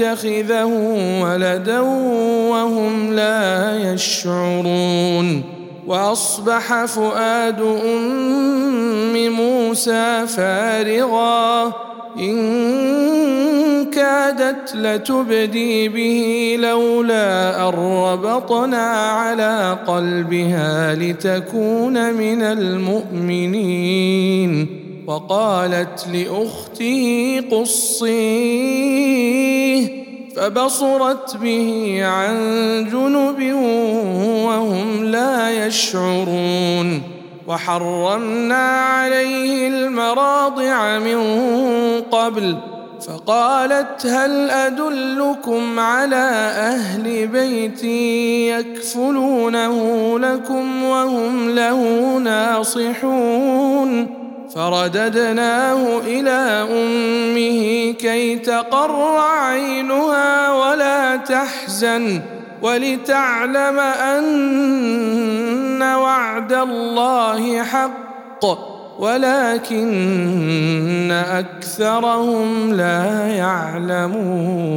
يتخذه ولدا وهم لا يشعرون. وأصبح فؤاد أم موسى فارغا. إن كادت لتبدي به لولا أن ربطنا على قلبها لتكون من المؤمنين. وقالت لاخته قصيه فبصرت به عن جنب وهم لا يشعرون وحرمنا عليه المراضع من قبل فقالت هل أدلكم على أهل بيت يكفلونه لكم وهم له ناصحون فرددناه إلى أمه كي تقر عينها ولا تحزن ولتعلم أن وعد الله حق ولكن أكثرهم لا يعلمون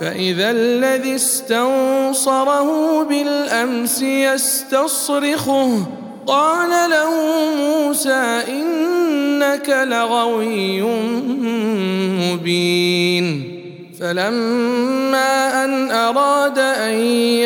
فإذا الذي استنصره بالأمس يستصرخه. قال له موسى إنك لغوي مبين. فلما أن أراد أن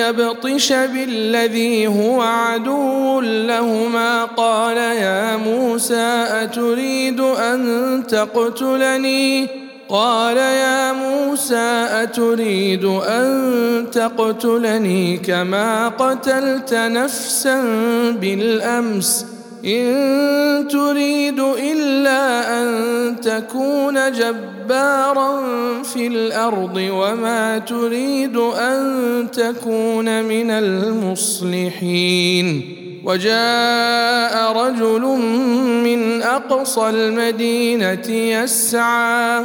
يبطش بالذي هو عدو لهما قال يا موسى أتريد أن تقتلني؟ قال يا موسى أتريد أن تقتلني كما قتلت نفسا بالأمس؟ إن تريد إلا أن تكون جبارا في الأرض وما تريد أن تكون من المصلحين. وجاء رجل من أقصى المدينة يسعى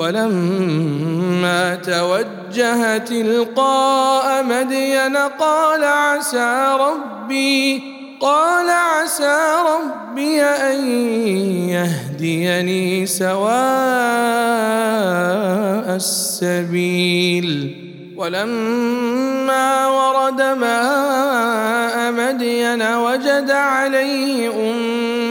ولما توجه تلقاء مدين قال عسى ربي قال عسى ربي أن يهديني سواء السبيل. ولما ورد ماء مدين وجد عليه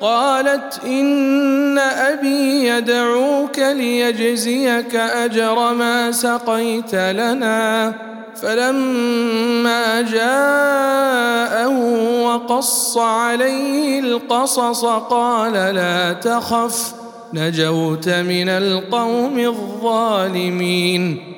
قالت إن أبي يدعوك ليجزيك أجر ما سقيت لنا. فلما جاءه وقص عليه القصص قال لا تخف نجوت من القوم الظالمين.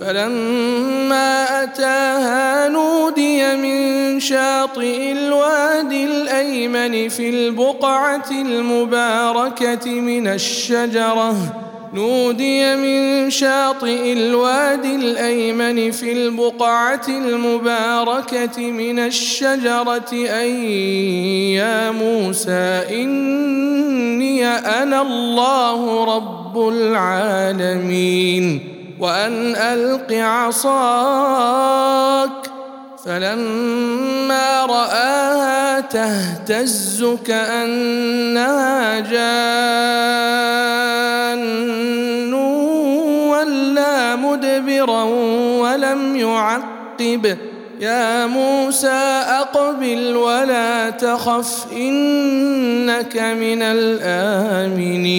فلما أتاها نودي من شاطئ الوادي الأيمن في البقعة المباركة من الشجرة. نودي من شاطئ الوادي الأيمن في البقعة المباركة من الشجرة. ان يا موسى إني أنا الله رب العالمين. وأن ألق عصاك فلما رآها تهتز كأنها جان ولا مدبرا ولم يعقب. يا موسى أقبل ولا تخف إنك من الآمنين.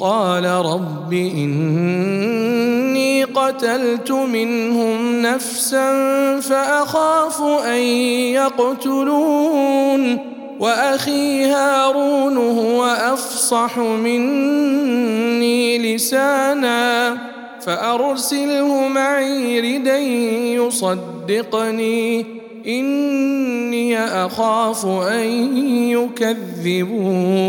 قال رب إني قتلت منهم نفسا فأخاف أن يقتلون وأخي هارون هو أفصح مني لسانا فأرسله معي ردا يصدقني إني أخاف أن يكذبون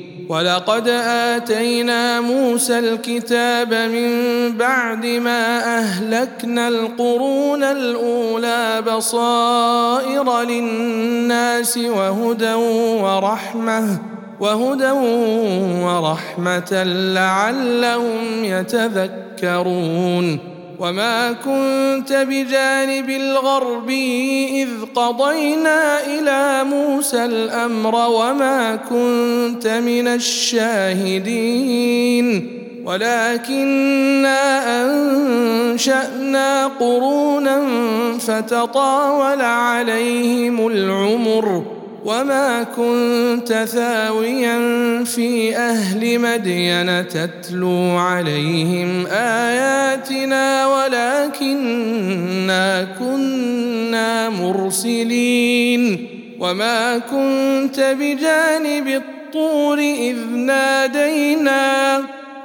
ولقد آتينا موسى الكتاب من بعد ما أهلكنا القرون الأولى بصائر للناس وهدى ورحمة وهدى ورحمة لعلهم يتذكرون. وما كنت بجانب الغرب إذ قضينا إلى موسى الأمر وما كنت من الشاهدين. ولكنا أنشأنا قرونا فتطاول عليهم العمر. وما كنت ثاويا في أهل مدين تتلو عليهم آياتنا ولكنا كنا مرسلين وما كنت بجانب الطور إذ نادينا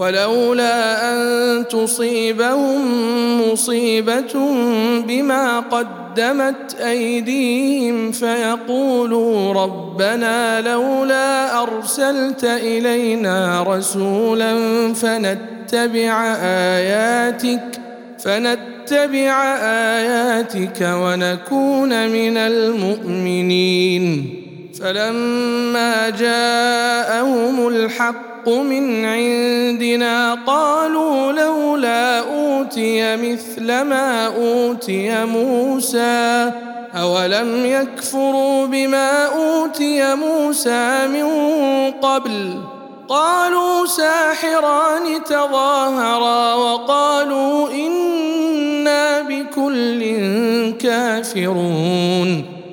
ولولا أن تصيبهم مصيبة بما قدمت أيديهم فيقولوا ربنا لولا أرسلت إلينا رسولا فنتبع آياتك فنتبع آياتك ونكون من المؤمنين فلما جاءهم الحق الحق من عندنا قالوا لولا أوتي مثل ما أوتي موسى أولم يكفروا بما أوتي موسى من قبل قالوا ساحران تظاهرا وقالوا إنا بكل كافرون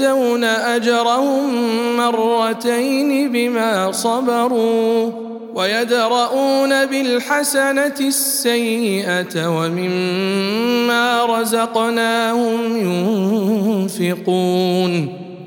يؤتون أجرهم مرتين بما صبروا ويدرؤون بالحسنة السيئة ومما رزقناهم ينفقون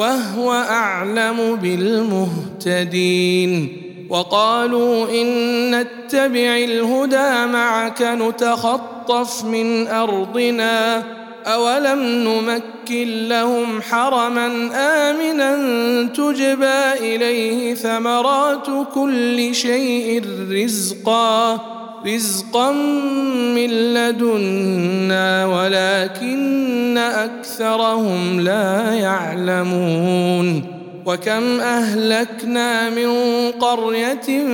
وهو أعلم بالمهتدين وقالوا إن نتبع الهدى معك نتخطف من أرضنا أولم نمكن لهم حرما آمنا تجبى إليه ثمرات كل شيء رزقا رزقا من لدنا ولكن اكثرهم لا يعلمون وكم اهلكنا من قريه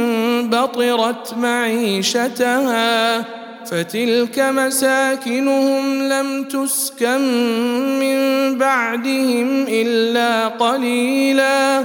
بطرت معيشتها فتلك مساكنهم لم تسكن من بعدهم الا قليلا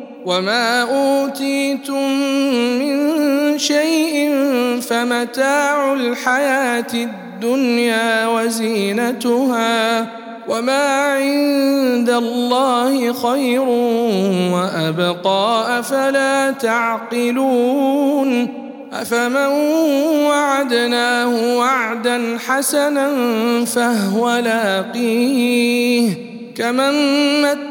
وما اوتيتم من شيء فمتاع الحياة الدنيا وزينتها وما عند الله خير وابقى افلا تعقلون افمن وعدناه وعدا حسنا فهو لاقيه كمن مت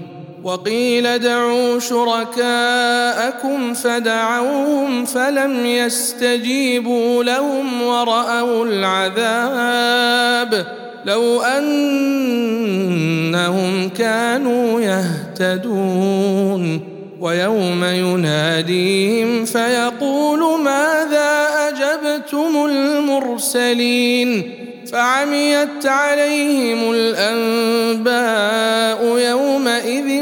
وقيل ادعوا شركاءكم فدعوهم فلم يستجيبوا لهم ورأوا العذاب لو أنهم كانوا يهتدون ويوم يناديهم فيقول ماذا أجبتم المرسلين فعميت عليهم الأنباء يومئذ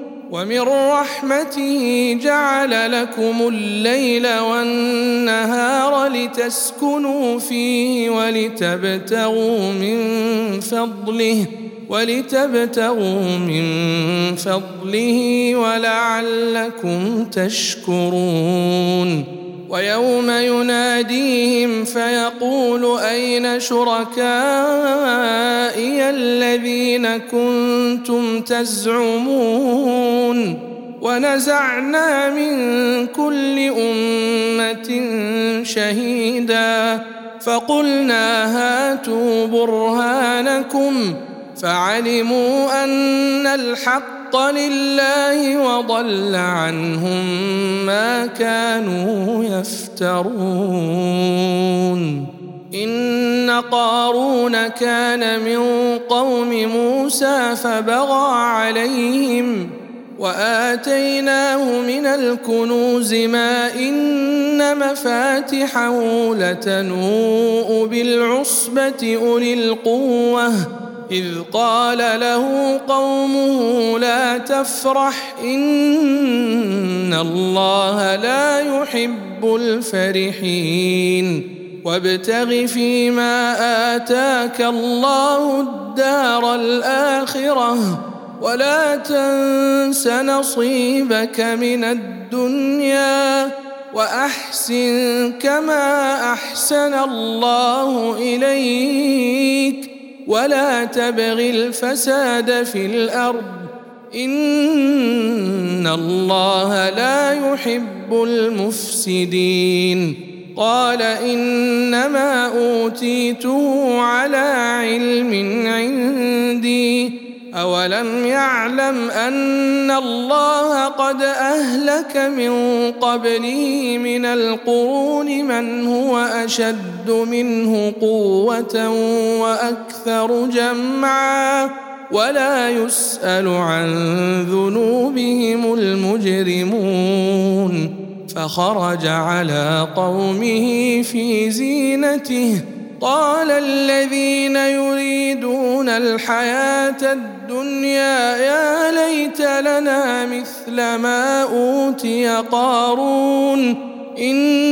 ومن رحمته جعل لكم الليل والنهار لتسكنوا فيه ولتبتغوا من فضله ولتبتغوا من فضله ولعلكم تشكرون. ويوم يناديهم فيقول أين شركائي الذين كنتم تزعمون ونزعنا من كل أمة شهيدا فقلنا هاتوا برهانكم فعلموا أن الحق الحق لله وضل عنهم ما كانوا يفترون. إن قارون كان من قوم موسى فبغى عليهم وآتيناه من الكنوز ما إن مفاتحه لتنوء بالعصبة أولي القوة. إذ قال له قومه لا تفرح إن الله لا يحب الفرحين وابتغ فيما آتاك الله الدار الآخرة ولا تنس نصيبك من الدنيا وأحسن كما أحسن الله إليك ولا تبغ الفساد في الأرض. إن الله لا يحب المفسدين. قال إنما أوتيته على علم عندي. أولم يعلم أن الله قد أهلك من قبله من القرون من هو أشد منه قوة وأكثر جمعا ولا يسأل عن ذنوبهم المجرمون فخرج على قومه في زينته قال الذين يريدون الحياة الدنيا يا ليت لنا مثل ما أوتي قارون. إنه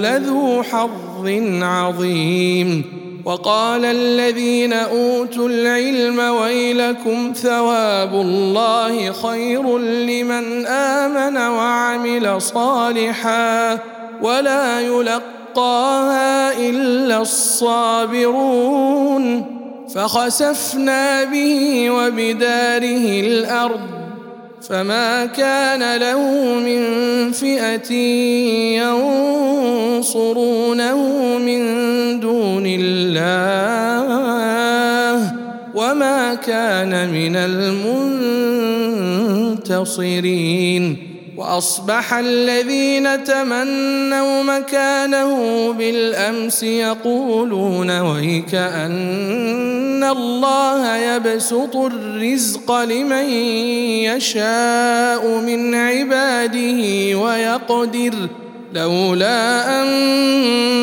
لذو حظ عظيم. وقال الذين أوتوا العلم ويلكم ثواب الله خير لمن آمن وعمل صالحا ولا يلقاها إلا الصابرون. فخسفنا به وبداره الأرض فما كان له من فئة ينصرونه من دون الله وما كان من المنتصرين وأصبح الذين تمنوا مكانه بالأمس يقولون ويك أن الله يبسط الرزق لمن يشاء من عباده ويقدر لولا ان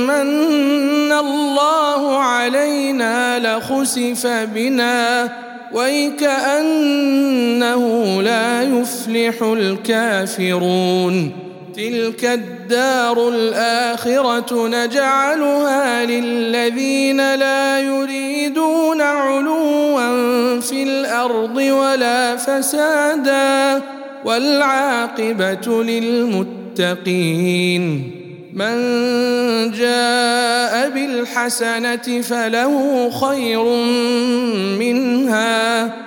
من الله علينا لخسف بنا ويكأنه لا يفلح الكافرون تلك الدار الآخرة نجعلها للذين لا يريدون علوا في الأرض ولا فسادا والعاقبة للمتقين. من جاء بالحسنة فله خير منها.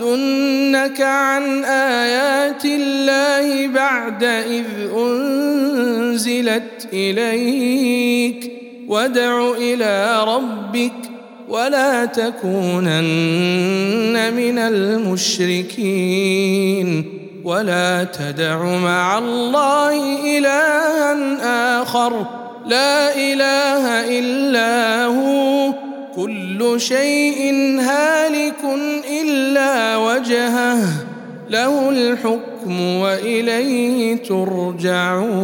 يصدنك عن آيات الله بعد إذ أنزلت إليك. وادع إلى ربك ولا تكونن من المشركين. ولا تدع مع الله إلها آخر. لا إله إلا هو. كل شيء هالك إلا وجهه له الحكم وإليه ترجعون.